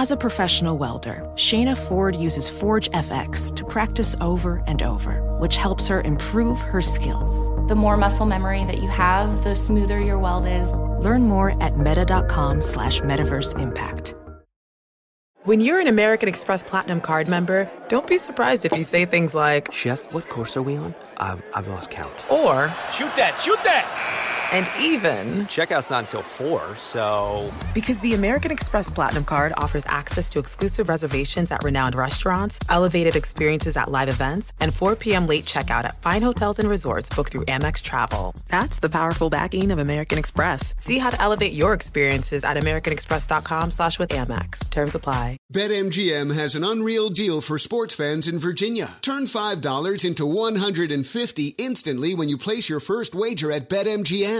As a professional welder, Shayna Ford uses Forge FX to practice over and over, which helps her improve her skills. The more muscle memory that you have, the smoother your weld is. Learn more at meta.com slash metaverse impact. When you're an American Express Platinum card member, don't be surprised if you say things like, Chef, what course are we on? I've, I've lost count. or, Shoot that, shoot that! And even, Checkout's not until 4, so. because the American Express Platinum Card offers access to exclusive reservations at renowned restaurants, elevated experiences at live events, and 4 p.m. late checkout at fine hotels and resorts booked through Amex Travel. That's the powerful backing of American Express. See how to elevate your experiences at americanexpress.com slash with Amex. Terms apply. BetMGM has an unreal deal for sports fans in Virginia. Turn $5 into 150 instantly when you place your first wager at BetMGM.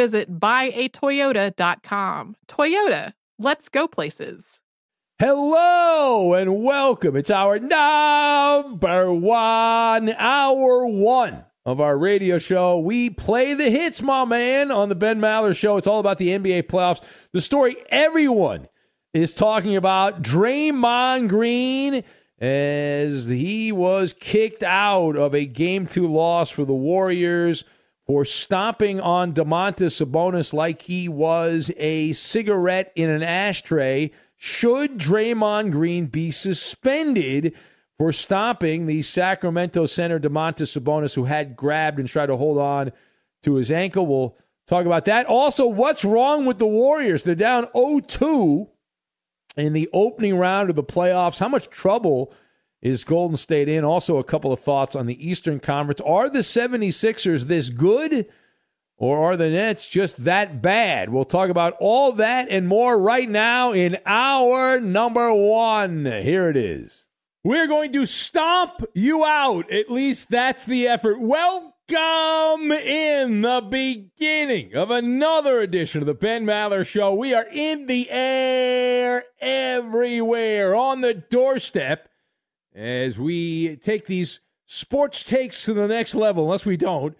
visit buyatoyota.com. Toyota, let's go places. Hello and welcome. It's our number one, hour one of our radio show. We play the hits, my man, on the Ben Maller Show. It's all about the NBA playoffs. The story everyone is talking about Draymond Green as he was kicked out of a game two loss for the Warriors for stomping on Domantas Sabonis like he was a cigarette in an ashtray. Should Draymond Green be suspended for stomping the Sacramento center Domantas Sabonis, who had grabbed and tried to hold on to his ankle? We'll talk about that. Also, what's wrong with the Warriors? They're down 0-2 in the opening round of the playoffs. How much trouble is Golden State in? Also, a couple of thoughts on the Eastern Conference. Are the 76ers this good? Or are the Nets just that bad? We'll talk about all that and more right now in our number one. Here it is. We're going to stomp you out. At least that's the effort. Welcome in the beginning of another edition of the Ben Maller Show. We are in the air everywhere on the doorstep as we take these sports takes to the next level, unless we don't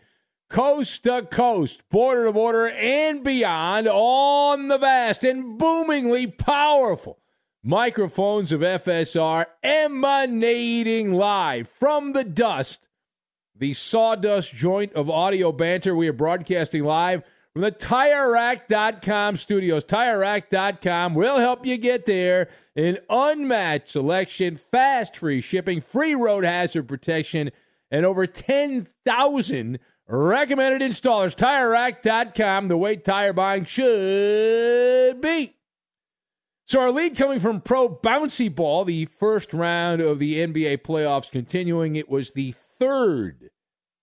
coast to coast, border to border, and beyond on the vast and boomingly powerful microphones of FSR emanating live from the dust, the sawdust joint of audio banter. We are broadcasting live from the TireRack.com studios. TireRack.com will help you get there. An unmatched selection, fast free shipping, free road hazard protection, and over 10,000 Recommended installers, TireRack.com, the way tire buying should be. So our lead coming from Pro Bouncy Ball, the first round of the NBA playoffs continuing. It was the third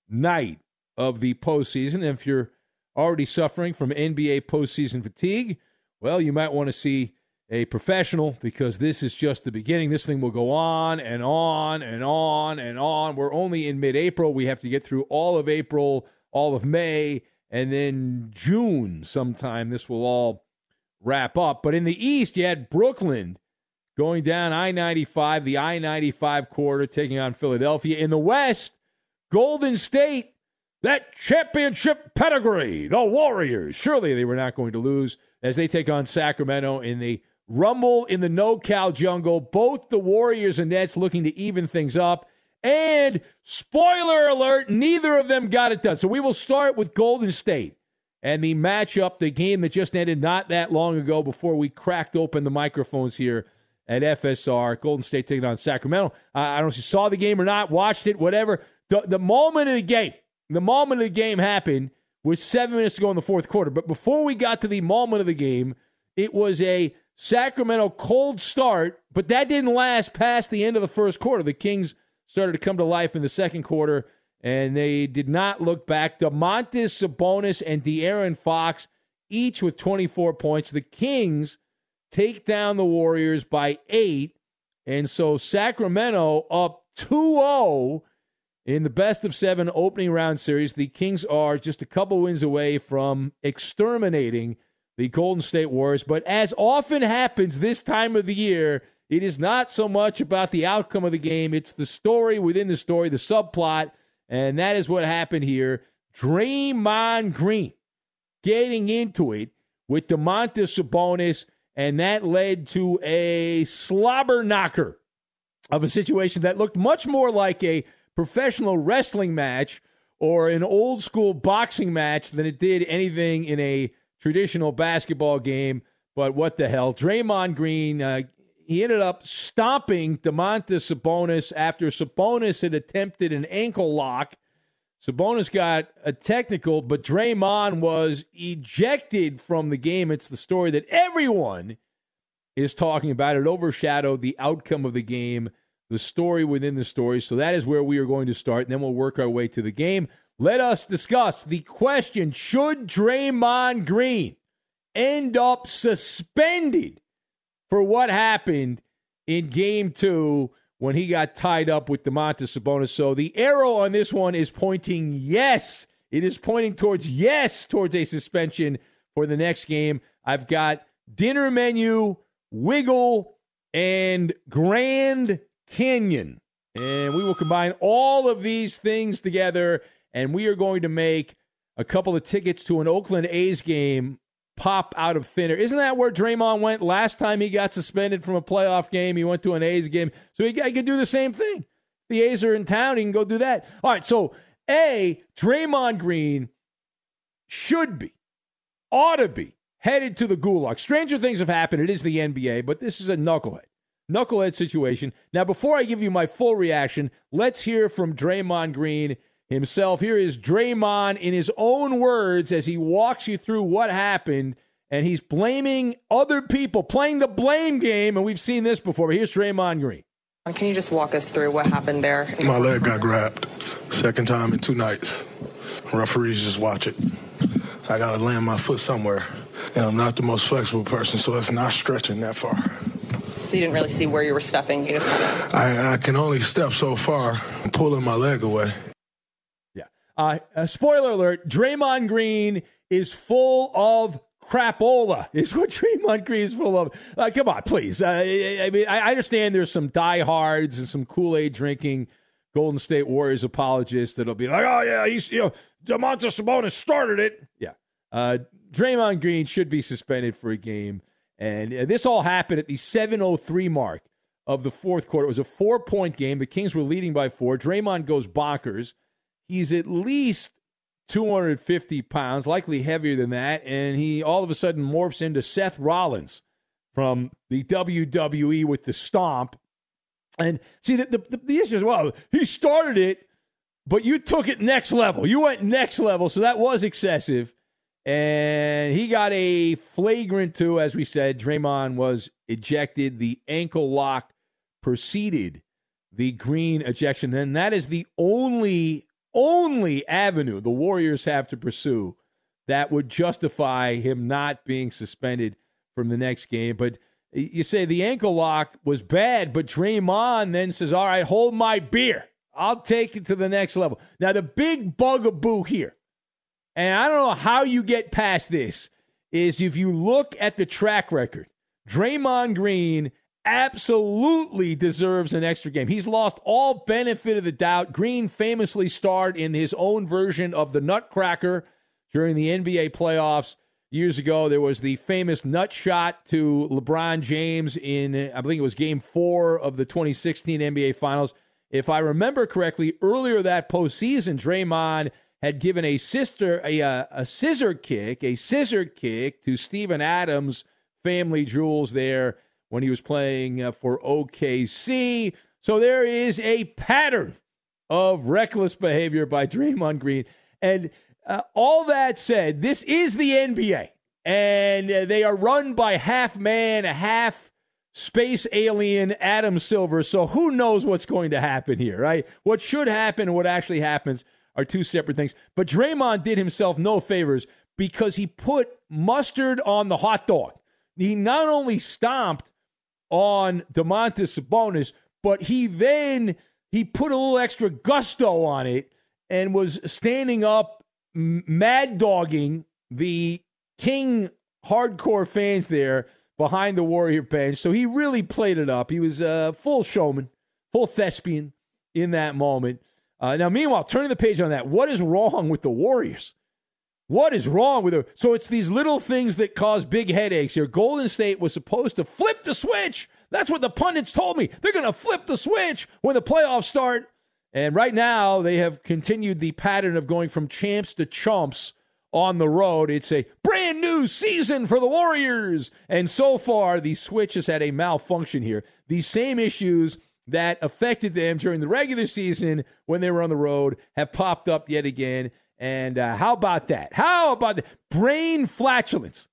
night of the postseason. If you're already suffering from NBA postseason fatigue, well, you might want to see a professional because this is just the beginning. This thing will go on and on and on and on. We're only in mid April. We have to get through all of April, all of May, and then June sometime. This will all wrap up. But in the East, you had Brooklyn going down I 95, the I 95 quarter, taking on Philadelphia. In the West, Golden State that championship pedigree. The Warriors. Surely they were not going to lose as they take on Sacramento in the Rumble in the No Cal Jungle. Both the Warriors and Nets looking to even things up. And spoiler alert, neither of them got it done. So we will start with Golden State and the matchup, the game that just ended not that long ago before we cracked open the microphones here at FSR. Golden State taking on Sacramento. I don't know if you saw the game or not, watched it, whatever. The, the moment of the game, the moment of the game happened was seven minutes to go in the fourth quarter. But before we got to the moment of the game, it was a Sacramento cold start, but that didn't last past the end of the first quarter. The Kings started to come to life in the second quarter, and they did not look back. Domantas Sabonis and De'Aaron Fox, each with 24 points. The Kings take down the Warriors by eight, and so Sacramento up 2 0 in the best of seven opening round series. The Kings are just a couple wins away from exterminating the Golden State Warriors. But as often happens this time of the year, it is not so much about the outcome of the game, it's the story within the story, the subplot. And that is what happened here. Draymond Green getting into it with Domantas Sabonis, and that led to a slobber knocker of a situation that looked much more like a professional wrestling match or an old school boxing match than it did anything in a traditional basketball game. But what the hell? Draymond Green, uh, he ended up stomping Domantas Sabonis after Sabonis had attempted an ankle lock. Sabonis got a technical, but Draymond was ejected from the game. It's the story that everyone is talking about. It overshadowed the outcome of the game, the story within the story. So that is where we are going to start. And then we'll work our way to the game. Let us discuss the question Should Draymond Green end up suspended for what happened in game two when he got tied up with Domantas Sabonis? So the arrow on this one is pointing yes. It is pointing towards yes, towards a suspension for the next game. I've got dinner menu, wiggle, and Grand Canyon. And we will combine all of these things together and we are going to make a couple of tickets to an Oakland A's game pop out of thin air. Isn't that where Draymond went last time he got suspended from a playoff game? He went to an A's game. So he, he could do the same thing. The A's are in town. He can go do that. All right. So, A, Draymond Green should be, ought to be headed to the gulag. Stranger things have happened. It is the NBA, but this is a knucklehead. Knucklehead situation. Now, before I give you my full reaction, let's hear from Draymond Green himself. Here is Draymond in his own words as he walks you through what happened. And he's blaming other people, playing the blame game. And we've seen this before. But here's Draymond Green. Can you just walk us through what happened there? My leg got grabbed. Second time in two nights. Referees just watch it. I got to land my foot somewhere. And I'm not the most flexible person, so it's not stretching that far. So you didn't really see where you were stepping. You just kind of. I, I can only step so far, pulling my leg away. Uh, uh, spoiler alert: Draymond Green is full of crapola. Is what Draymond Green is full of. Uh, come on, please. Uh, I mean, I understand there's some diehards and some Kool Aid drinking Golden State Warriors apologists that'll be like, "Oh yeah, he's you know, Domantas Sabonis started it." Yeah, uh, Draymond Green should be suspended for a game, and uh, this all happened at the 7:03 mark of the fourth quarter. It was a four point game. The Kings were leading by four. Draymond goes bonkers. He's at least 250 pounds, likely heavier than that, and he all of a sudden morphs into Seth Rollins from the WWE with the stomp. And see, the, the, the issue is, well, he started it, but you took it next level. You went next level, so that was excessive. And he got a flagrant two, as we said. Draymond was ejected. The ankle lock preceded the green ejection. And that is the only only avenue the Warriors have to pursue that would justify him not being suspended from the next game. But you say the ankle lock was bad, but Draymond then says, All right, hold my beer. I'll take it to the next level. Now, the big bugaboo here, and I don't know how you get past this, is if you look at the track record, Draymond Green absolutely deserves an extra game. He's lost all benefit of the doubt. Green famously starred in his own version of the Nutcracker during the NBA playoffs years ago. There was the famous nut shot to LeBron James in, I believe it was game four of the 2016 NBA Finals. If I remember correctly, earlier that postseason, Draymond had given a sister a, a, a scissor kick, a scissor kick to Steven Adams' family jewels there when he was playing uh, for OKC. So there is a pattern of reckless behavior by Draymond Green. And uh, all that said, this is the NBA, and uh, they are run by half man, half space alien Adam Silver. So who knows what's going to happen here, right? What should happen what actually happens are two separate things. But Draymond did himself no favors because he put mustard on the hot dog. He not only stomped on Domantas Sabonis, but he then he put a little extra gusto on it and was standing up, mad dogging the King hardcore fans there behind the Warrior bench. So he really played it up. He was a full showman, full thespian in that moment. Uh, now, meanwhile, turning the page on that, what is wrong with the Warriors? What is wrong with it? So it's these little things that cause big headaches here. Golden State was supposed to flip the switch. That's what the pundits told me. They're going to flip the switch when the playoffs start. And right now, they have continued the pattern of going from champs to chumps on the road. It's a brand new season for the Warriors. And so far, the switch has had a malfunction here. These same issues that affected them during the regular season when they were on the road have popped up yet again. And uh, how about that? How about that? Brain flatulence.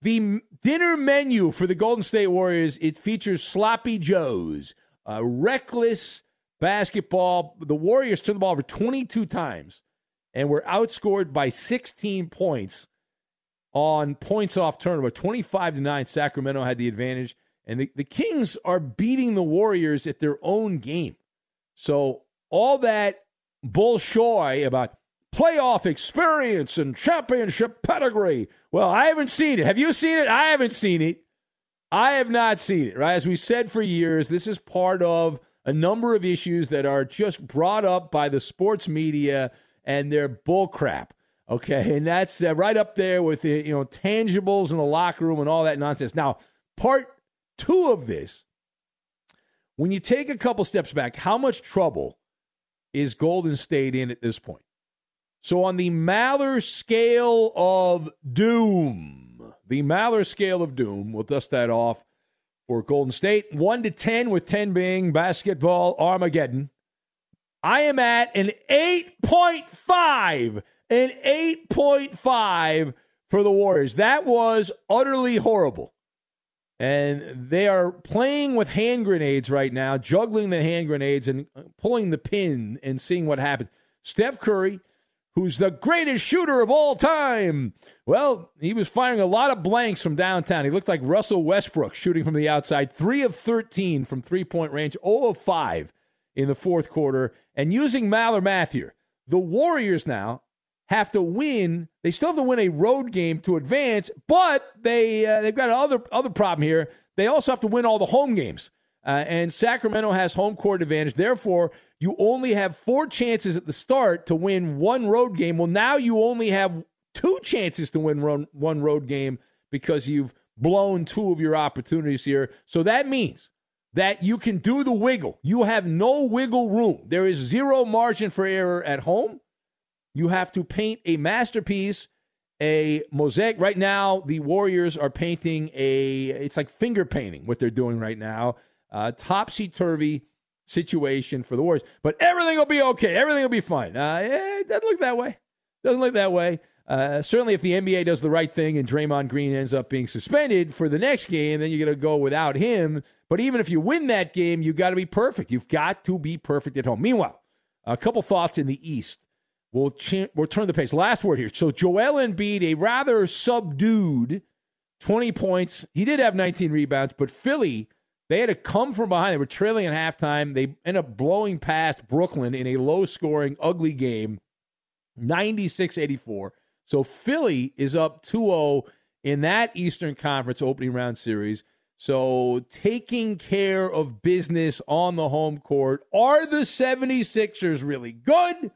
The dinner menu for the Golden State Warriors it features sloppy joes, uh, reckless basketball. The Warriors turned the ball over 22 times and were outscored by 16 points on points off turnover. 25 to 9, Sacramento had the advantage. And the, the Kings are beating the Warriors at their own game. So all that bullshoy about playoff experience and championship pedigree. Well, I haven't seen it. Have you seen it? I haven't seen it. I have not seen it, right? As we said for years, this is part of a number of issues that are just brought up by the sports media and their bullcrap. Okay, and that's uh, right up there with the you know tangibles in the locker room and all that nonsense. Now, part two of this, when you take a couple steps back, how much trouble is Golden State in at this point? So, on the Maller scale of doom, the Maller scale of doom, we'll dust that off for Golden State. 1 to 10, with 10 being basketball Armageddon. I am at an 8.5. An 8.5 for the Warriors. That was utterly horrible. And they are playing with hand grenades right now, juggling the hand grenades and pulling the pin and seeing what happens. Steph Curry who's the greatest shooter of all time. Well, he was firing a lot of blanks from downtown. He looked like Russell Westbrook shooting from the outside. Three of 13 from three point range, 0 of 5 in the fourth quarter. And using Maller math here, the Warriors now have to win. They still have to win a road game to advance, but they uh, they've got another other problem here. They also have to win all the home games. Uh, and Sacramento has home court advantage. Therefore, you only have four chances at the start to win one road game. Well, now you only have two chances to win one road game because you've blown two of your opportunities here. So that means that you can do the wiggle. You have no wiggle room. There is zero margin for error at home. You have to paint a masterpiece, a mosaic. Right now, the Warriors are painting a, it's like finger painting what they're doing right now. Uh, Topsy turvy situation for the Warriors. But everything will be okay. Everything will be fine. Uh, eh, it doesn't look that way. Doesn't look that way. Uh, certainly, if the NBA does the right thing and Draymond Green ends up being suspended for the next game, then you're going to go without him. But even if you win that game, you've got to be perfect. You've got to be perfect at home. Meanwhile, a couple thoughts in the East. We'll, ch- we'll turn the page. Last word here. So Joel Embiid, a rather subdued 20 points. He did have 19 rebounds, but Philly – they had to come from behind. They were trailing at halftime. They end up blowing past Brooklyn in a low scoring, ugly game, 96 84. So Philly is up 2 0 in that Eastern Conference opening round series. So, taking care of business on the home court. Are the 76ers really good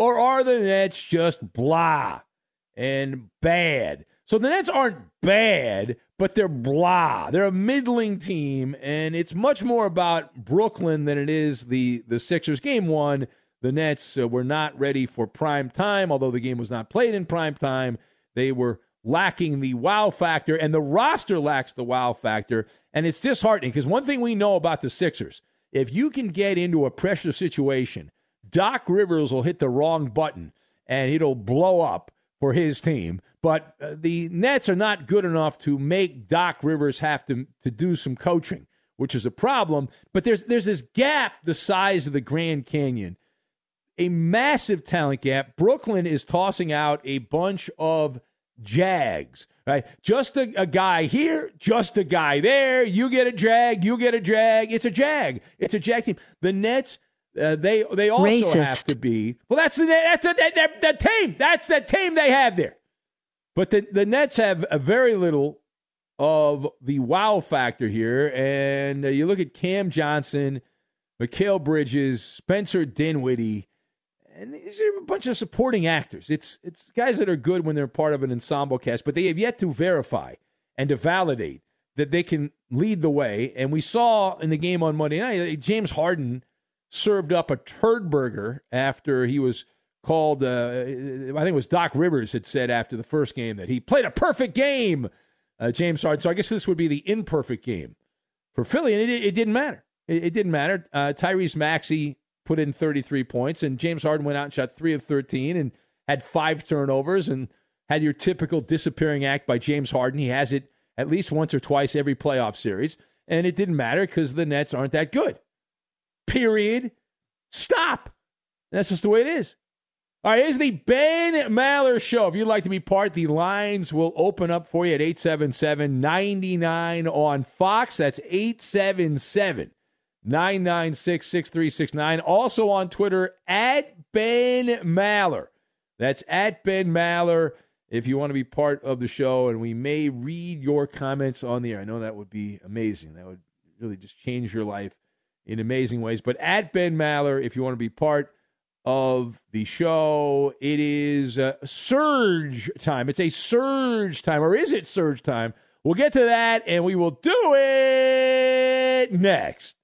or are the Nets just blah and bad? So, the Nets aren't bad, but they're blah. They're a middling team, and it's much more about Brooklyn than it is the, the Sixers. Game one, the Nets uh, were not ready for prime time, although the game was not played in prime time. They were lacking the wow factor, and the roster lacks the wow factor. And it's disheartening because one thing we know about the Sixers if you can get into a pressure situation, Doc Rivers will hit the wrong button and it'll blow up for his team. But uh, the Nets are not good enough to make Doc Rivers have to, to do some coaching, which is a problem. But there's, there's this gap the size of the Grand Canyon, a massive talent gap. Brooklyn is tossing out a bunch of Jags. Right? Just a, a, guy here, just a guy there. You get a jag, you get a jag. It's a jag. It's a jag team. The Nets, uh, they they also Racist. have to be. Well, that's the that's the, the, the, team. That's the team they have there. But the the Nets have a very little of the wow factor here, and uh, you look at Cam Johnson, Mikal Bridges, Spencer Dinwiddie and these are a bunch of supporting actors. It's it's guys that are good when they're part of an ensemble cast, but they have yet to verify and to validate that they can lead the way. And we saw in the game on Monday night, James Harden served up a turd burger after he was called. Uh, I think it was Doc Rivers had said after the first game that he played a perfect game. Uh, James Harden. So I guess this would be the imperfect game for Philly, and it, it didn't matter. It, it didn't matter. Uh, Tyrese Maxey put in 33 points, and James Harden went out and shot three of 13 and had five turnovers and had your typical disappearing act by James Harden. He has it at least once or twice every playoff series, and it didn't matter because the Nets aren't that good. Period. Stop. That's just the way it is. All right, here's the Ben Maller Show. If you'd like to be part, the lines will open up for you at 877 99 on Fox. That's 877 996 6369. Also on Twitter, at Ben Maller. That's at Ben Maller if you want to be part of the show, and we may read your comments on the air. I know that would be amazing. That would really just change your life in amazing ways. But at Ben Maller, if you want to be part of the show, it is uh, surge time. It's a surge time, or is it surge time? We'll get to that, and we will do it next.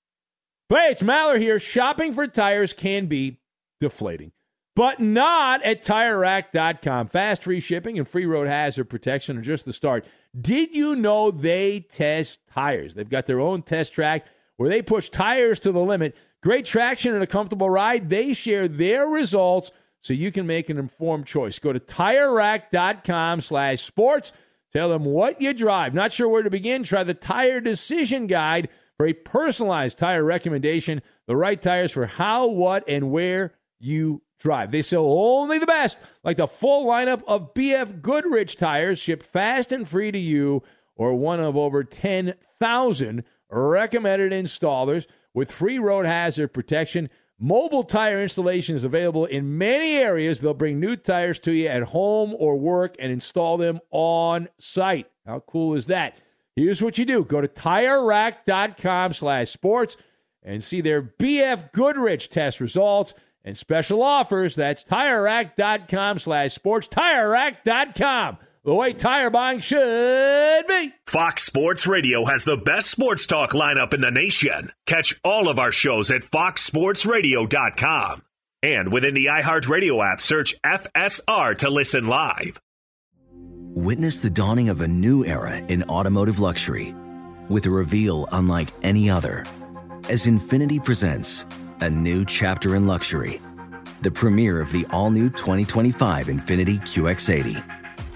But hey, it's Maller here. Shopping for tires can be deflating, but not at TireRack.com. Fast free shipping and free road hazard protection are just the start. Did you know they test tires? They've got their own test track where they push tires to the limit. Great traction and a comfortable ride. They share their results so you can make an informed choice. Go to TireRack.com slash sports. Tell them what you drive. Not sure where to begin? Try the Tire Decision Guide – for a personalized tire recommendation, the right tires for how, what, and where you drive. They sell only the best, like the full lineup of BF Goodrich tires shipped fast and free to you, or one of over 10,000 recommended installers with free road hazard protection. Mobile tire installation is available in many areas. They'll bring new tires to you at home or work and install them on site. How cool is that? Here's what you do. Go to TireRack.com slash sports and see their BF Goodrich test results and special offers. That's TireRack.com slash sports. TireRack.com. The way tire buying should be. Fox Sports Radio has the best sports talk lineup in the nation. Catch all of our shows at foxsportsradio.com. And within the iHeartRadio app, search FSR to listen live. Witness the dawning of a new era in automotive luxury with a reveal unlike any other as Infiniti presents a new chapter in luxury, the premiere of the all new 2025 Infiniti QX80.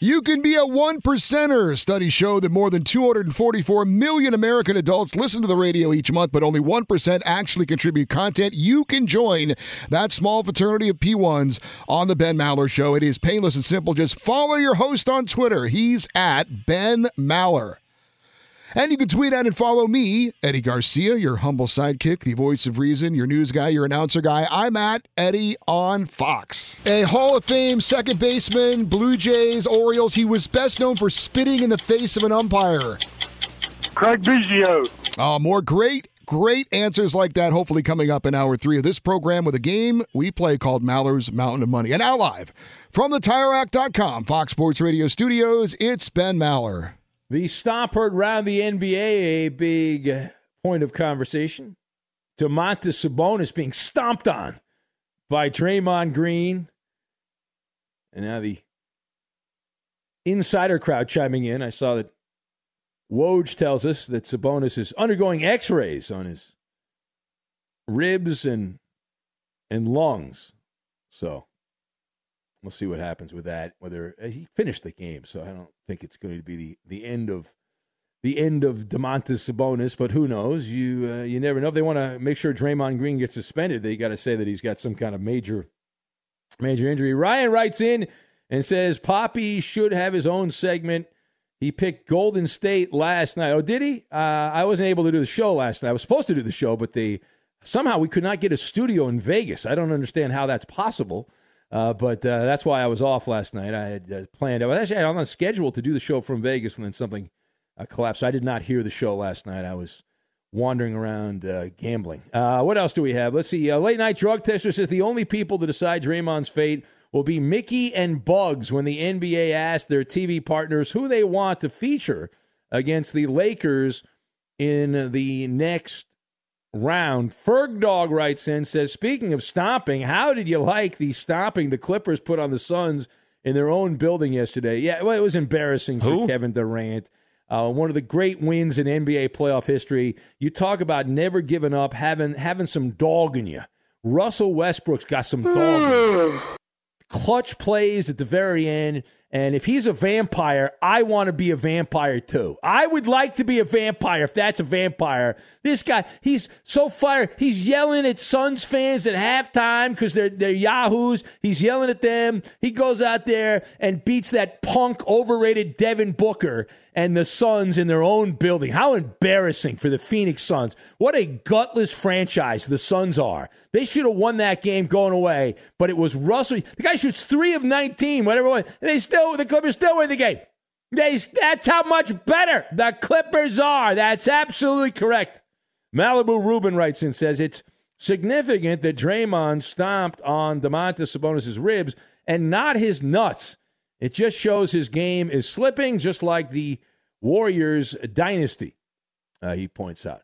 You can be a one percenter. Studies show that more than 244 million American adults listen to the radio each month, but only 1% actually contribute content. You can join that small fraternity of P1s on The Ben Maller Show. It is painless and simple. Just follow your host on Twitter. He's at Ben Maller. And you can tweet at and follow me, Eddie Garcia, your humble sidekick, the voice of reason, your news guy, your announcer guy. I'm at Eddie on Fox. A Hall of Fame second baseman, Blue Jays, Orioles. He was best known for spitting in the face of an umpire. Craig Biggio. Oh, more great Great answers like that, hopefully, coming up in hour three of this program with a game we play called Maller's Mountain of Money. And now, live from the TireRack.com Fox Sports Radio studios, it's Ben Maller. The stop heard around the NBA, a big point of conversation. Domantas Sabonis being stomped on by Draymond Green. And now the insider crowd chiming in. I saw that Woj tells us that Sabonis is undergoing x-rays on his ribs and and lungs. So we'll see what happens with that. Whether uh, he finished the game, so I don't think it's going to be the, the end of the end of Domantas Sabonis. But who knows? You uh, you never know. If they want to make sure Draymond Green gets suspended, they got to say that he's got some kind of major major injury. Ryan writes in and says Poppy should have his own segment. He picked Golden State last night. Oh, did he? Uh, I wasn't able to do the show last night. I was supposed to do the show, but they somehow we could not get a studio in Vegas. I don't understand how that's possible. Uh, but uh, that's why I was off last night. I had uh, planned. I was actually on the schedule to do the show from Vegas, and then something uh, collapsed. I did not hear the show last night. I was wandering around uh, gambling. Uh, what else do we have? Let's see. late night drug tester says the only people to decide Draymond's fate will be Mickey and Bugs when the NBA asks their TV partners who they want to feature against the Lakers in the next round. Ferg Dog writes in, says, speaking of stomping, how did you like the stomping the Clippers put on the Suns in their own building yesterday? Yeah, well, it was embarrassing for Who? Kevin Durant. Uh, one of the great wins in NBA playoff history. You talk about never giving up, having having some dog in you. Russell Westbrook's got some dog. in him. Clutch plays at the very end. And if he's a vampire, I want to be a vampire too. I would like to be a vampire if that's a vampire. This guy, he's so fired. He's yelling at Suns fans at halftime because they're, they're yahoos. He's yelling at them. He goes out there and beats that punk, overrated Devin Booker and the Suns in their own building. How embarrassing for the Phoenix Suns. What a gutless franchise the Suns are. They should have won that game going away, but it was Russell. The guy shoots three of 19, whatever and they still, the Clippers still win the game. They, that's how much better the Clippers are. That's absolutely correct. Malibu Rubin writes and says it's significant that Draymond stomped on Domantas Sabonis' ribs and not his nuts. It just shows his game is slipping, just like the Warriors dynasty, uh, he points out.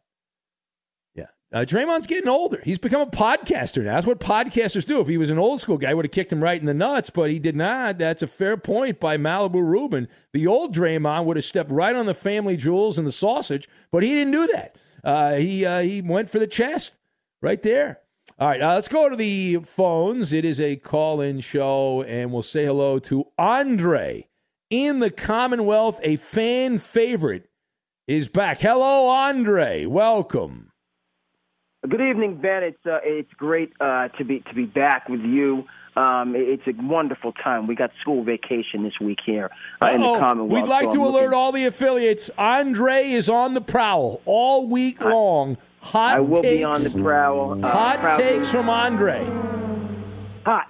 Yeah. Uh, Draymond's getting older. He's become a podcaster now. That's what podcasters do. If he was an old school guy, would have kicked him right in the nuts, but he did not. That's a fair point by Malibu Rubin. The old Draymond would have stepped right on the family jewels and the sausage, but he didn't do that. Uh, he, uh, he went for the chest right there. All right, uh, let's go to the phones. It is a call in show, and we'll say hello to Andre in the Commonwealth. A fan favorite is back. Hello, Andre. Welcome. Good evening, Ben. It's uh, it's great uh, to be to be back with you. Um, it's a wonderful time. We got school vacation this week here uh, in the Commonwealth. We'd like so to I'm alert looking- all the affiliates. Andre is on the prowl all week long. Hot I will takes, be on the prowl. Uh, hot proud- takes from Andre. Hot.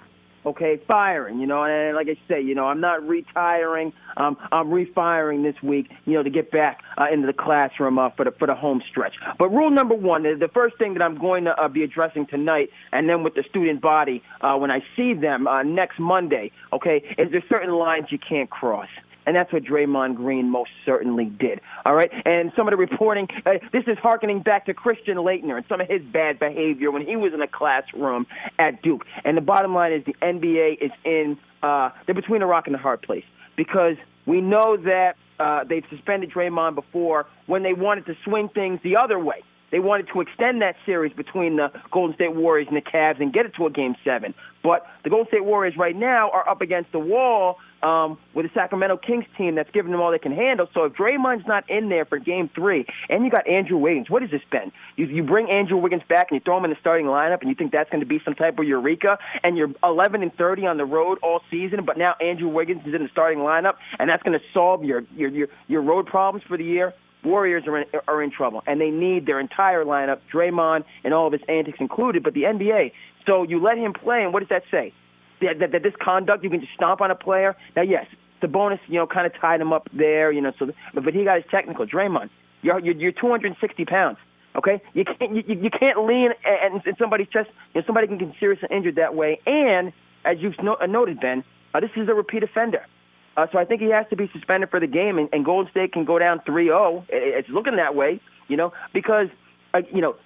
okay, firing, you know, and like I say, you know, I'm not retiring, um, I'm refiring this week, you know, to get back uh, into the classroom uh, for the for the home stretch. But rule number one, the first thing that I'm going to uh, be addressing tonight, and then with the student body uh, when I see them uh, next Monday, okay, is there certain lines you can't cross and that's what Draymond Green most certainly did. All right, and some of the reporting, uh, this is harkening back to Christian Laettner and some of his bad behavior when he was in a classroom at Duke. And the bottom line is the NBA is in, uh, they're between a rock and a hard place because we know that uh, they've suspended Draymond before when they wanted to swing things the other way. They wanted to extend that series between the Golden State Warriors and the Cavs and get it to a game seven. But the Golden State Warriors right now are up against the wall um, with the Sacramento Kings team that's giving them all they can handle. So if Draymond's not in there for game three, and you got Andrew Wiggins, what has this been? You, you bring Andrew Wiggins back and you throw him in the starting lineup, and you think that's going to be some type of eureka, and you're 11 and 30 on the road all season, but now Andrew Wiggins is in the starting lineup, and that's going to solve your, your your your road problems for the year. Warriors are in, are in trouble, and they need their entire lineup, Draymond and all of his antics included, but the NBA. So you let him play, and what does that say? That, that, that this conduct, you can just stomp on a player. Now, yes, Sabonis, you know, kind of tied him up there, you know. So, but, but he got his technical. Draymond, you're you're, you're 260 pounds. Okay, you can't you, you can't lean and, and somebody's chest. You know, somebody can get seriously injured that way. And as you've no, noted, Ben, uh, this is a repeat offender. Uh, so I think he has to be suspended for the game, and, and Golden State can go down 3-0. It's looking that way, you know, because uh, you know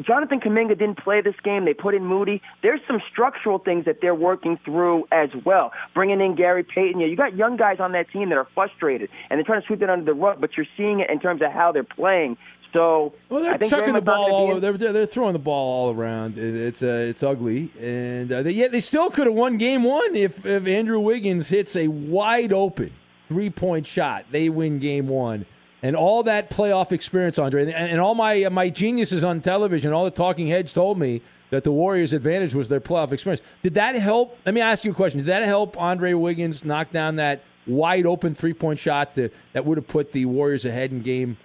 Jonathan Kuminga didn't play this game. They put in Moody. There's some structural things that they're working through as well. Bringing in Gary Payton. You, got young guys on that team that are frustrated, and they're trying to sweep it under the rug, but you're seeing it in terms of how they're playing. So well, they're chucking the ball all. They're, they're throwing the ball all around. It's uh, it's ugly, and uh, they, yet they still could have won game one if if Andrew Wiggins hits a wide open three point shot. They win game one, and all that playoff experience, Andre, and, and all my my geniuses on television, all the talking heads told me that the Warriors' advantage was their playoff experience. Did that help? Let me ask you a question. Did that help Andre Wiggins knock down that wide open three point shot to, that would have put the Warriors ahead in game?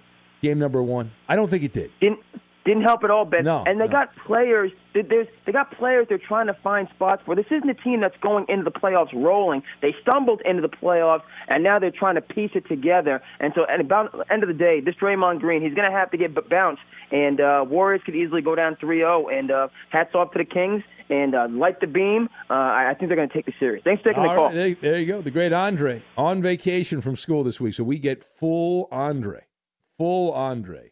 game number one? I don't think it did. Didn't didn't help at all, Ben. No, and they no. got players. There's they got players. They're trying to find spots for. This isn't a team that's going into the playoffs rolling. They stumbled into the playoffs, and now they're trying to piece it together. And so, at the end of the day, this Draymond Green, he's going to have to get bounced. And uh, Warriors could easily go down 3-0. And uh, hats off to the Kings and uh, light the beam. Uh, I think they're going to take the series. Thanks for taking All the call. Right, there you go. The great Andre on vacation from school this week, so we get full Andre, full Andre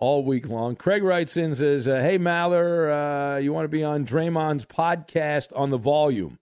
all week long. Craig writes in says, uh, "Hey Maller, uh, you want to be on Draymond's podcast on the volume?"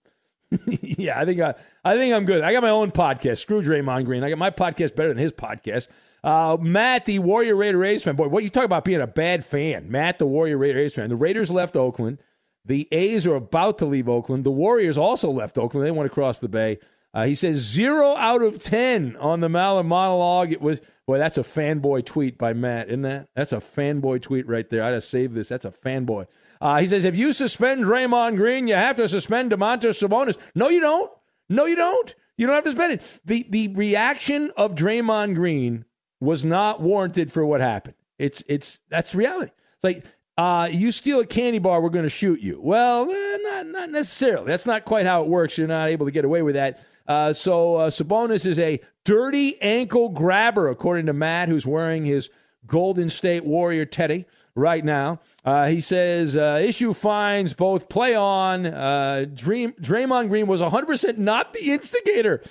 yeah, I think I, I think I'm good. I got my own podcast. Screw Draymond Green. I got my podcast better than his podcast. Uh, Matt, the Warrior Raider A's fan. Boy, what you talk about being a bad fan? Matt, the Warrior Raider A's fan. The Raiders left Oakland. The A's are about to leave Oakland. The Warriors also left Oakland. They went across the bay. Uh, he says zero out of ten on the Maller monologue. It was Boy, that's a fanboy tweet by Matt, isn't that? That's a fanboy tweet right there. I gotta save this. That's a fanboy. Uh, he says, if you suspend Draymond Green, you have to suspend Domantas Sabonis. No, you don't. No, you don't. You don't have to suspend it. The the reaction of Draymond Green was not warranted for what happened. It's it's that's reality. It's like uh, you steal a candy bar, we're going to shoot you. Well, eh, not not necessarily. That's not quite how it works. You're not able to get away with that. Uh, so uh, Sabonis is a dirty ankle grabber, according to Matt, who's wearing his Golden State Warrior teddy right now. Uh, he says uh, issue finds both play on. Uh, Dream Draymond Green was 100% not the instigator.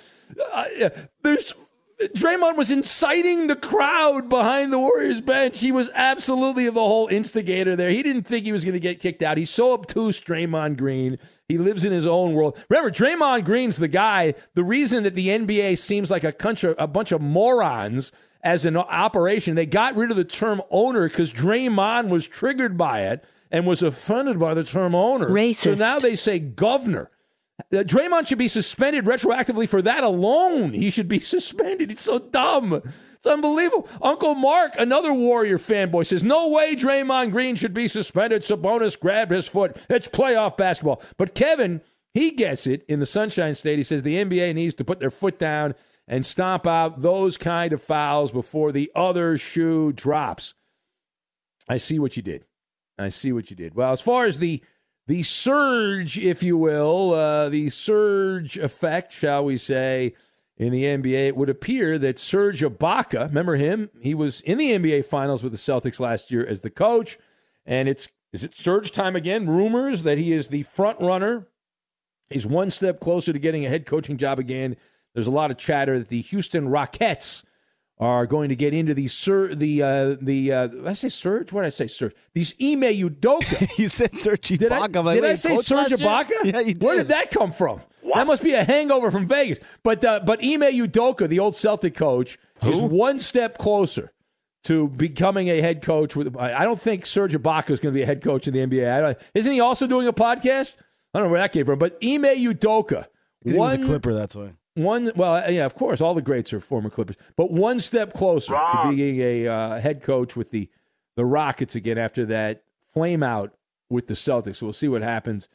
Uh, there's Draymond was inciting the crowd behind the Warriors bench. He was absolutely the whole instigator there. He didn't think he was going to get kicked out. He's so obtuse, Draymond Green. He lives in his own world. Remember, Draymond Green's the guy. The reason that the NBA seems like a, country, a bunch of morons as an operation, they got rid of the term owner because Draymond was triggered by it and was offended by the term owner. Racist. So now they say governor. Uh, Draymond should be suspended retroactively for that alone. He should be suspended. It's so dumb. It's unbelievable. Uncle Mark, another Warrior fanboy, says, No way Draymond Green should be suspended. Sabonis grabbed his foot. It's playoff basketball. But Kevin, he gets it in the Sunshine State. He says the NBA needs to put their foot down and stomp out those kind of fouls before the other shoe drops. I see what you did. I see what you did. Well, as far as the the surge, if you will, uh, the surge effect, shall we say, in the NBA. It would appear that Serge Ibaka, remember him? He was in the NBA Finals with the Celtics last year as the coach, and it's is it surge time again? Rumors that he is the front runner. He's one step closer to getting a head coaching job again. There's a lot of chatter that the Houston Rockets are going to get into the sur- the uh, the uh, did I say Surge? What did I say Surge? These Ime Udoka. you said Serge Did I, Ibaka. did I say Serge Ibaka? Yeah, you did. Where did that come from? That must be a hangover from Vegas. But uh, but Ime Udoka, the old Celtic coach, is one step closer to becoming a head coach. With I I don't think Serge Ibaka is going to be a head coach in the NBA. I don't, isn't he also doing a podcast? I don't know where that came from. But Ime Udoka, 'Cause He was a one Clipper, that's why. one well yeah of course all the greats are former clippers but one step closer to being a uh, head coach with the the rockets again after that flame out with the celtics so we'll see what happens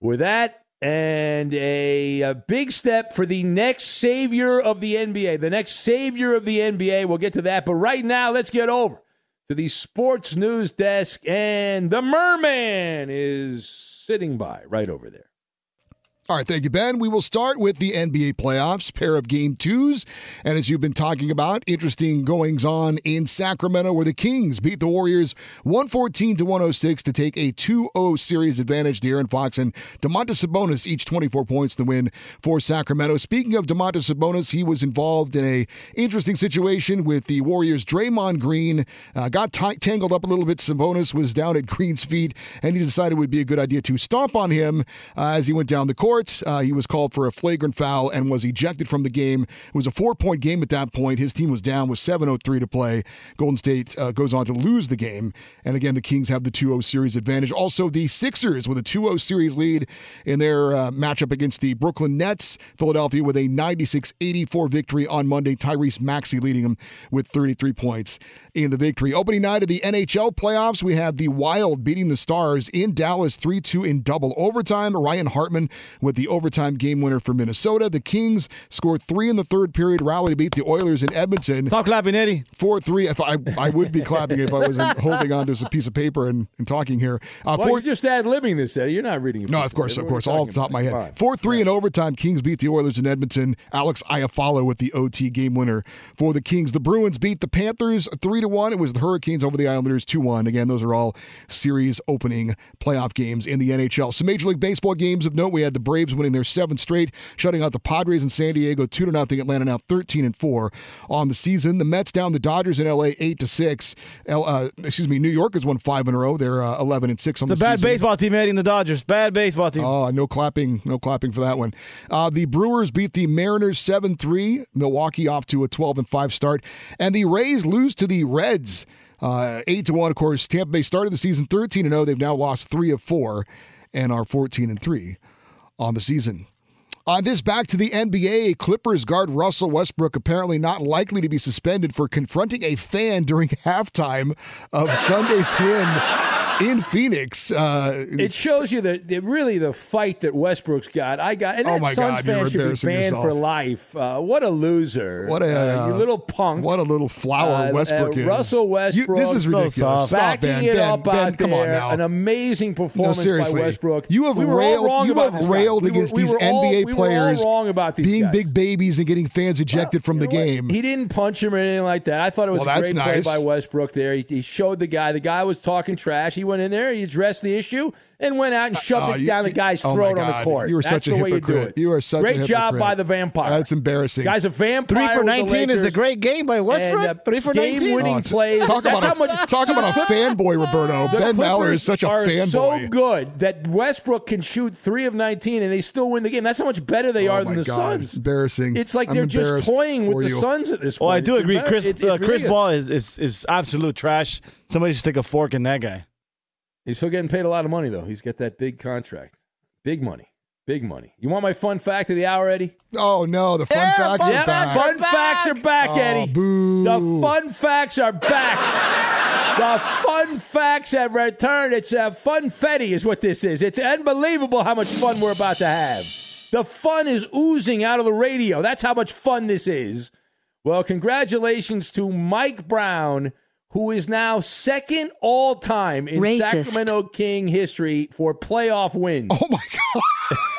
with that and a, a big step for the next savior of the nba the next savior of the nba we'll get to that. But right now let's get over to the sports news desk. And the merman is sitting by right over there All right, thank you, Ben. We will start with the NBA playoffs, pair of game twos. And as you've been talking about, interesting goings on in Sacramento where the Kings beat the Warriors 114 to 106 to take a 2 0 series advantage. De'Aaron Fox and Domantas Sabonis each 24 points to win for Sacramento. Speaking of Domantas Sabonis, he was involved in a interesting situation with the Warriors. Draymond Green uh, got t- tangled up a little bit. Sabonis was down at Green's feet, and he decided it would be a good idea to stomp on him uh, as he went down the court. Uh, he was called for a flagrant foul and was ejected from the game. It was a four point game at that point. His team was down with 7.03 to play. Golden State uh, goes on to lose the game. And again, the Kings have the 2 0 series advantage. Also, the Sixers with a 2 0 series lead in their uh, matchup against the Brooklyn Nets. Philadelphia with a 96 84 victory on Monday. Tyrese Maxey leading them with 33 points in the victory. Opening night of the NHL playoffs, we had the Wild beating the Stars in Dallas 3 2 in double overtime. Ryan Hartman with the overtime game winner for Minnesota. The Kings scored three in the third period, rally to beat the Oilers in Edmonton. Stop clapping, Eddie. 4 3. If I, I would be clapping if I wasn't holding on to a piece of paper and, and talking here. Uh, well, four- you're just ad libbing this, Eddie. You're not reading. no, of course, of course, What are we all top of my head. about? Four three in overtime. Kings beat the Oilers in Edmonton. Alex Iafallo with the OT game winner for the Kings. The Bruins beat the Panthers three to one. It was the Hurricanes over the Islanders two one. Again, those are all series opening playoff games in the NHL. Some Major League Baseball games of note. We had the Braves winning their seventh straight, shutting out the Padres in San Diego two to nothing. Atlanta now thirteen and four on the season. The Mets down the Dodgers in LA eight to six. Uh, excuse me, New York has won five in a row. They're uh, eleven and six on the season. It's the a bad season. baseball team heading the Dodgers. Bad baseball team. Oh, no clapping, no clapping for that one. Uh, the Brewers beat the Mariners 7 3. Milwaukee off to a 12 and 5 start. And the Rays lose to the Reds uh, 8 to 1. Of course, Tampa Bay started the season 13 and 0. They've now lost three of four and are 14 and 3 on the season. On this back to the NBA, Clippers guard Russell Westbrook apparently not likely to be suspended for confronting a fan during halftime of Sunday's win in Phoenix. Uh, It shows you that that really the fight that Westbrook's got. I got, and Oh my Suns God, you're fan should be embarrassing banned yourself. for life. Uh, what a loser! What a uh, you little punk! What a little flower Uh, Westbrook uh, is. Russell You- Westbrook. this is ridiculous. Stop, Backing man. it Ben, up Ben, out come on now. An amazing performance seriously. by Westbrook. You have we railed. wrong You have this guy. railed We were- against we these all- NBA we were all players wrong about these being guys. big babies and getting fans ejected from the game. He didn't punch him or anything like that. I thought it was Well, a great nice. play by Westbrook there. He, he showed the guy. The guy was talking trash. He went in there. He addressed the issue and went out and shoved Oh, it you- down the you- guy's oh throat on the court. You were That's such a the way hypocrite. you do it. You are such a great job by the vampire. That's embarrassing. Guy's a vampire. Three for 19 is a great game by Westbrook. And, uh, Three for 19. game-winning Oh, plays. Talk That's about, how a, much- talk about a fanboy, Roberto. The ben Maller Clippers is such a are fanboy. so good that Westbrook can shoot three of 19 and they still win the game. That's how much better they Oh are than the God. Suns. Embarrassing. It's like I'm they're just toying with the. Suns at this point. Well, I do agree. Chris it- it's uh, Chris ridiculous. Ball is, is is absolute trash. Somebody should take a fork in that guy. He's still getting paid a lot of money, though. He's got that big contract. Big money. Big money. You want my fun fact of the hour, Eddie? Oh no, the fun facts Yep, are back. Fun facts are back, Oh, Eddie. boo. The fun facts are back. The fun facts have returned. It's a fun funfetti, is what this is. It's unbelievable how much fun we're about to have. The fun is oozing out of the radio. That's how much fun this is. Well, congratulations to Mike Brown, who is now second all time in Racist. Sacramento King history for playoff wins. Oh my god!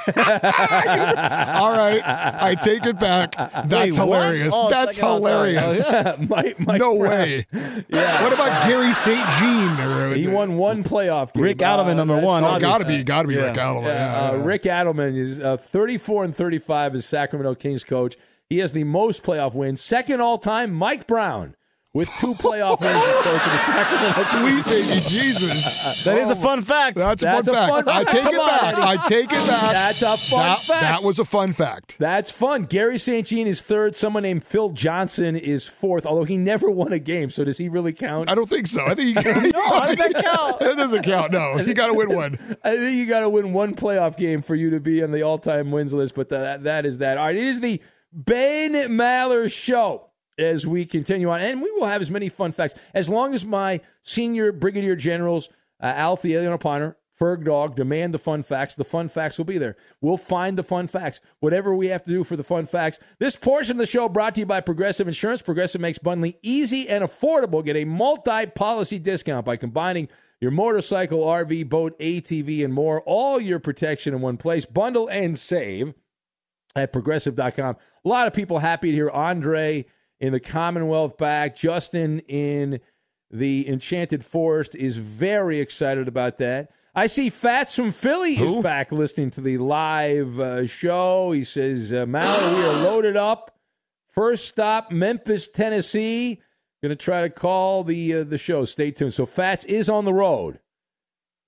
All right, I take it back. That's Wait, hilarious. Oh, That's second all hilarious. Yeah, Mike, Mike no Brown. way. Yeah. What about Garry St. Jean? He won one playoff game. Rick Adelman, number one. one, Oh, gotta be, gotta be Yeah. Rick Adelman. Yeah, Yeah, uh. Rick Adelman is uh, 34 and 35 as Sacramento Kings coach. He has the most playoff wins. Second all time, Mike Brown with two playoff wins as coach of the Sacramento Sweet baby Jesus. That is a fun fact. That's a That's fun a fact. fun I fact. take Come it on, back. Eddie. I take it back. That's a fun that, fact. That was a fun fact. That's fun. Garry St. Jean is third. Someone named Phil Johnson is fourth, although he never won a game. So does he really count? I don't think so. I think you no, how does that count? That doesn't count. No, you got to win one. I think you got to win one playoff game for you to be on the all-time wins list. But that that is that. All right, it is the Ben Maller Show as we continue on, and we will have as many fun facts as long as my senior brigadier generals, uh, Alfie Alien O'Connor, Ferg Dog, demand the fun facts. The fun facts will be there. We'll find the fun facts. Whatever we have to do for the fun facts. This portion of the show brought to you by Progressive Insurance. Progressive makes bundling easy and affordable. Get a multi-policy discount by combining your motorcycle, RV, boat, ATV, and more. All your protection in one place. Bundle and save at progressive.com. A lot of people happy to hear Andre in the Commonwealth back. Justin in the Enchanted Forest is very excited about that. I see Fats from Philly is back listening to the live uh, show. He says, uh, Mal, we are loaded up. First stop, Memphis, Tennessee. Going to try to call the uh, the show. Stay tuned. So Fats is on the road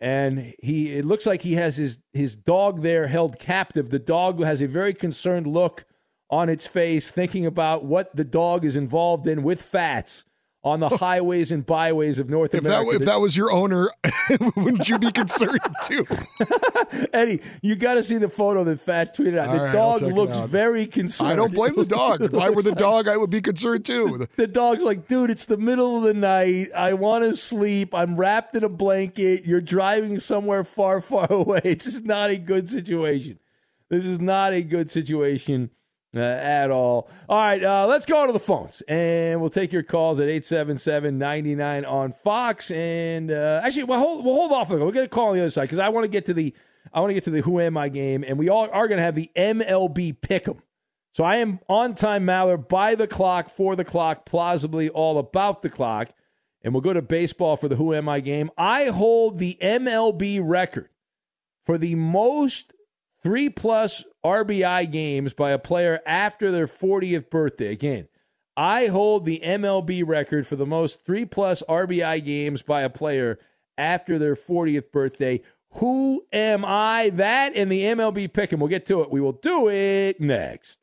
and he it looks like he has his his dog there held captive. The dog has a very concerned look on its face, thinking about what the dog is involved in with Fats on the highways and byways of North If that America. if that was your owner, wouldn't you be concerned too? Eddie, you got to see the photo that Fats tweeted out. All the right, dog looks very concerned. I don't blame the dog. If I were the dog, I would be concerned too. The dog's like, dude, it's the middle of the night. I want to sleep. I'm wrapped in a blanket. You're driving somewhere far, far away. This is not a good situation. This is not a good situation uh, at all. All right, uh, let's go to the phones and we'll take your calls at 877 99 on Fox. And uh, actually, we'll hold, we'll hold off. We'll get a call on the other side because I want to get to the. I want to get to the Who Am I game, and we all are going to have the MLB Pick'em. So I am on time, Maller, by the clock, for the clock, plausibly all about the clock. And we'll go to baseball for the Who Am I game. I hold the MLB record for the most three plus RBI games by a player after their 40th birthday. Again, I hold the MLB record for the most three plus RBI games by a player after their 40th birthday. Who am I? That and the MLB pick, and we'll get to it. We will do it next.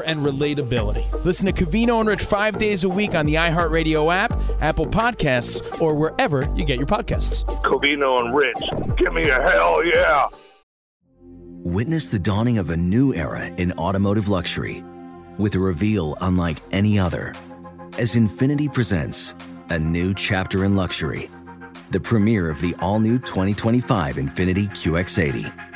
and relatability. Listen to Covino and Rich five days a week on the iHeartRadio app, Apple Podcasts, or wherever you get your podcasts. Covino and Rich, give me a hell yeah. Witness the dawning of a new era in automotive luxury with a reveal unlike any other as Infiniti presents a new chapter in luxury, the premiere of the all new 2025 Infiniti QX80.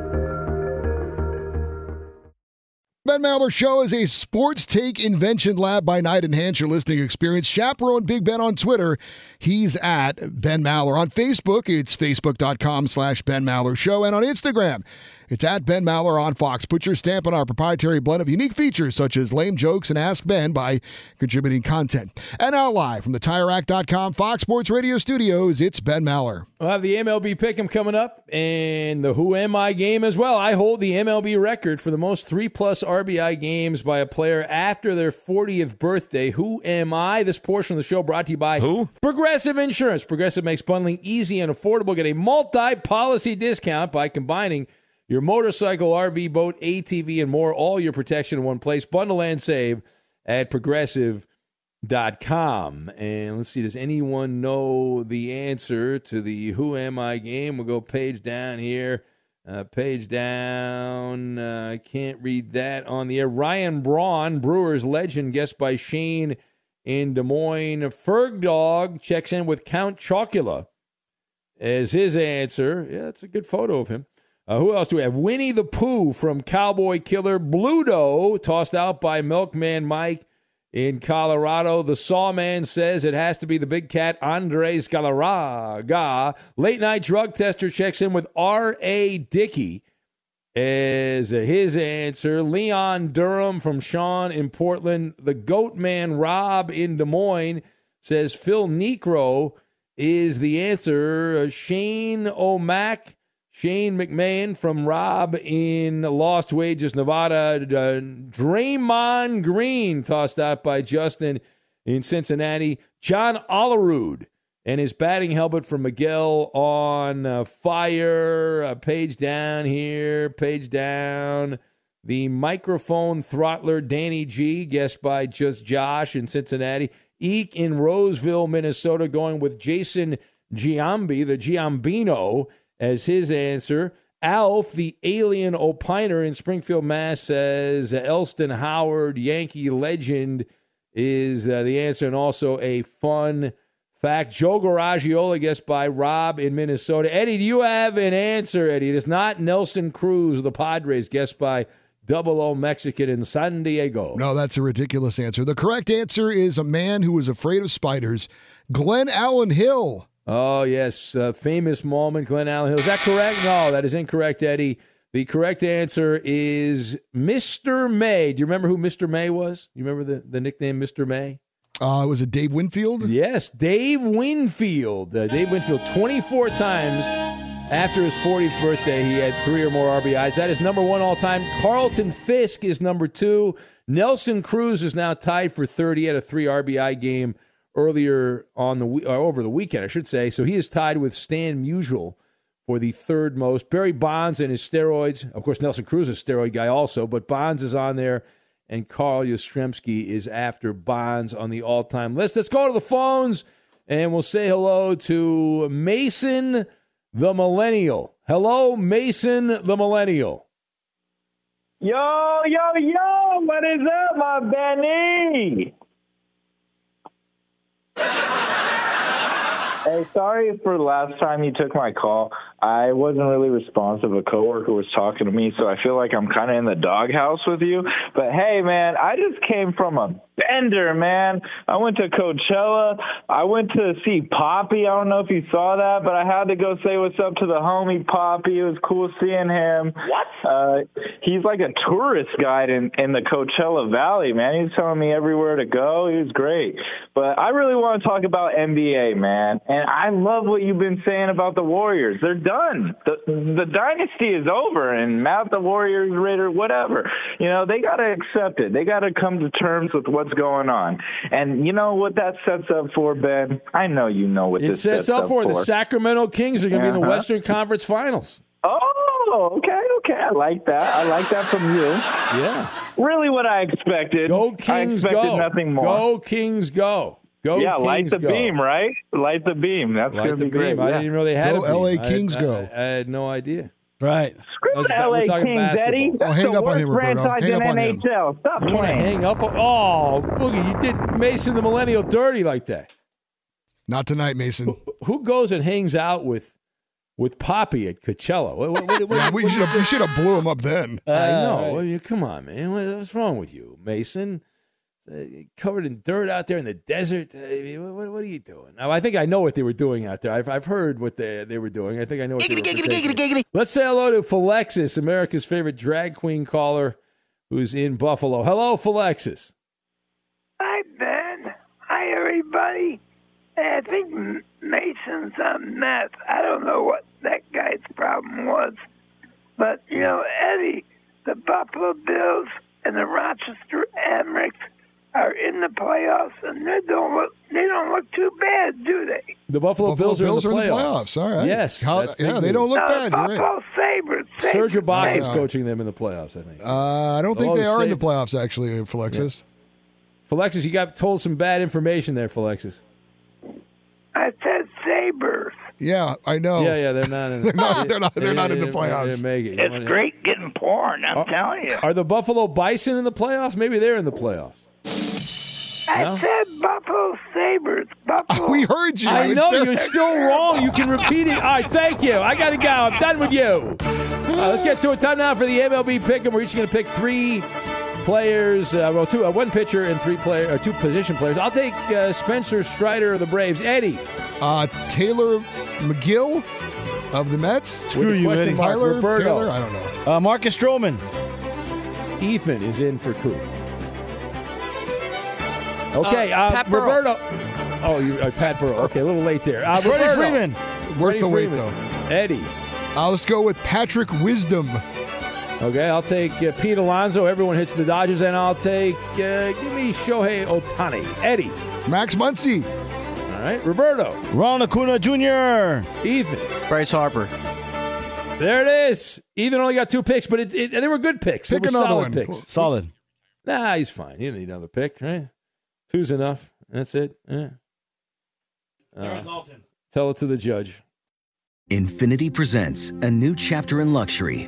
Ben Maller Show is a sports take invention lab by night. Enhance your listening experience. Chaperone Big Ben on Twitter. He's at Ben Maller. On Facebook, it's facebook.com slash Ben Maller Show. And on Instagram, it's at Ben Maller on Fox. Put your stamp on our proprietary blend of unique features such as lame jokes and Ask Ben by contributing content. And now live from the TireRack.com Fox Sports Radio studios, it's Ben Maller. We'll have the MLB pick'em coming up and the Who Am I game as well. I hold the MLB record for the most three plus RBI games by a player after their 40th birthday. Who am I? This portion of the show brought to you by Who? Progressive Insurance. Progressive makes bundling easy and affordable. Get a multi policy discount by combining your motorcycle, RV, boat, ATV, and more. All your protection in one place. Bundle and save at progressive.com. And let's see, does anyone know the answer to the Who Am I game? We'll go page down here. Uh, page down. I uh, can't read that on the air. Ryan Braun, Brewers legend, guessed by Shane in Des Moines. Ferg Dog checks in with Count Chocula as his answer. Yeah, that's a good photo of him. Uh, who else do we have? Winnie the Pooh from Cowboy Killer. Bluto, tossed out by Milkman Mike in Colorado. The Sawman says it has to be the big cat, Andres Galarraga. Late night drug tester checks in with R.A. Dickey as his answer. Leon Durham from Sean in Portland. The Goat Man Rob in Des Moines says Phil Niekro is the answer. Shane O'Mac Shane McMahon from Rob in Lost Wages, Nevada. Uh, Draymond Green tossed out by Justin in Cincinnati. John Olerud and his batting helmet from Miguel on uh, fire. Uh, page down here, page down. The microphone throttler Danny G, guessed by just Josh in Cincinnati. Eek in Roseville, Minnesota, going with Jason Giambi, the Giambino as his answer. Alf, the alien opiner in Springfield, Mass, says Elston Howard, Yankee legend, is uh, the answer, and also a fun fact. Joe Garagiola, guessed by Rob in Minnesota. Eddie, do you have an answer, Eddie? It is not Nelson Cruz of the Padres, guessed by Double O Mexican in San Diego. No, that's a ridiculous answer. The correct answer is a man who was afraid of spiders, Glenn Allen Hill. Oh, yes. Uh, famous moment, Glenn Allen Hill. Is that correct? No, that is incorrect, Eddie. The correct answer is Mr. May. Do you remember who Mr. May was? You remember the, the nickname Mr. May? Uh, was it Dave Winfield? Yes, Dave Winfield. Uh, Dave Winfield, 24 times after his 40th birthday, he had three or more RBIs. That is number one all time. Carlton Fisk is number two. Nelson Cruz is now tied for 30 at a three RBI game earlier on the or uh, over the weekend, I should say. So he is tied with Stan Musial for the third most. Barry Bonds and his steroids. Of course, Nelson Cruz is a steroid guy also, but Bonds is on there, and Carl Yastrzemski is after Bonds on the all-time list. Let's go to the phones, and we'll say hello to Mason the Millennial. Hello, Mason the Millennial. Yo, yo, yo, what is up, my Benny? Hey, sorry for last time you took my call. I wasn't really responsive. A coworker was talking to me, so I feel like I'm kind of in the doghouse with you. But hey, man, I just came from a bender, man. I went to Coachella. I went to see Poppy. I don't know if you saw that, but I had to go say what's up to the homie Poppy. It was cool seeing him. What? Uh, he's like a tourist guide in, in the Coachella Valley, man. He was telling me everywhere to go. He was great. But I really want to talk about NBA, man. And I love what you've been saying about the Warriors. They're done. The, the dynasty is over, and Matt the Warriors, Raider, whatever. You know, they got to accept it. They got to come to terms with what's going on. And you know what that sets up for, Ben? I know you know what it this sets, sets up for. for. The Sacramento Kings are going to be in the Uh-huh. Western Conference Finals. Oh, okay, Okay, I like that. I like that from you. Yeah. Really, what I expected. Go I Kings, expected go. nothing more. Go Kings, go. Go yeah, Kings, light the go. beam, right? Light the beam. That's Light going the to be beam. great. I yeah. didn't even know they had Go a beam. LA Kings, I- go. I, had no idea. Right. Screw was- the LA Kings, basketball. Oh, Eddie. That's hang the up on him, Roberto. franchise Hang up on him. Stop You want to playing. hang up? on- Oh, Boogie, you did Mason the Millennial dirty like that. Not tonight, Mason. Who goes and hangs out with with Poppy at Coachella? What, what, what, what- Yeah, we should have we should have blew him up then. I uh, know. right. I mean, come on, man. What- What's wrong with you, Mason? Uh, covered in dirt out there in the desert. I mean, what, what- what are you doing? Now, I think I know what they were doing out there. I've, I've heard what they, they were doing. I think I know what they were partaking in. Let's say hello to Philexis, America's favorite drag queen caller, who's in Buffalo. Hello, Philexis. Hi, Ben. Hi, everybody. Hey, I think M- Mason's on meth. I don't know what that guy's problem was. But, you know, Eddie, the Buffalo Bills and the Rochester Amerks are in the playoffs, and they don't look, they don't look too bad, do they? The Buffalo, Buffalo Bills, Bills are in are the in the playoffs. playoffs. All right. Yes. How- that's big yeah, they don't look No, bad. the You're right. Buffalo Sabres. Serge Ibaka is coaching them in the playoffs, I think. Uh, I don't think Oh, they are in the playoffs, actually, Flexus. Philexis, you got told some bad information there, Philexis. I said Sabres. Yeah, I know. Yeah, yeah, they're not in. They're not- they're not- they're not in the they didn't- they playoffs. make it. It's great getting porn, I'm telling you. Are the Buffalo Bison in the playoffs? Maybe they're in the playoffs. I No? said Buffalo Sabres. Buffalo. We heard you. I It's know their- you're still wrong. You can repeat it. All right, thank you. I got to go. I'm done with you. Uh, let's get to it. Time now for the MLB pick, and we're each going to pick three players. Uh, well, two, uh, one pitcher and three player, or two position players. I'll take uh, Spencer Strider of the Braves. Eddie. Uh, Taylor Megill of the Mets. Screw you, question Eddie. Tyler Roberto. Taylor. I don't know. Uh, Marcus Stroman. Ethan is in for Coop. Okay, uh, Pat Burrell. Roberto. Oh, you uh, Pat Burrow. Okay, a little late there. Uh, Freddie Roberto. Freeman. Worth Freddie the wait, though. Eddie. Uh, let's go with Patrick Wisdom. Okay, I'll take uh, Pete Alonso. Everyone hits the Dodgers, and I'll take uh, give me Shohei Ohtani. Eddie. Max Muncy. All right, Roberto. Ron Acuna Jr. Ethan. Bryce Harper. There it is. Ethan only got two picks, but it, it, they were good picks. Pick they were another solid one. picks. Solid. Nah, he's fine. You didn't need another pick, right? Two's enough. That's it. Yeah. Uh, tell it to the judge. Infiniti presents a new chapter in luxury,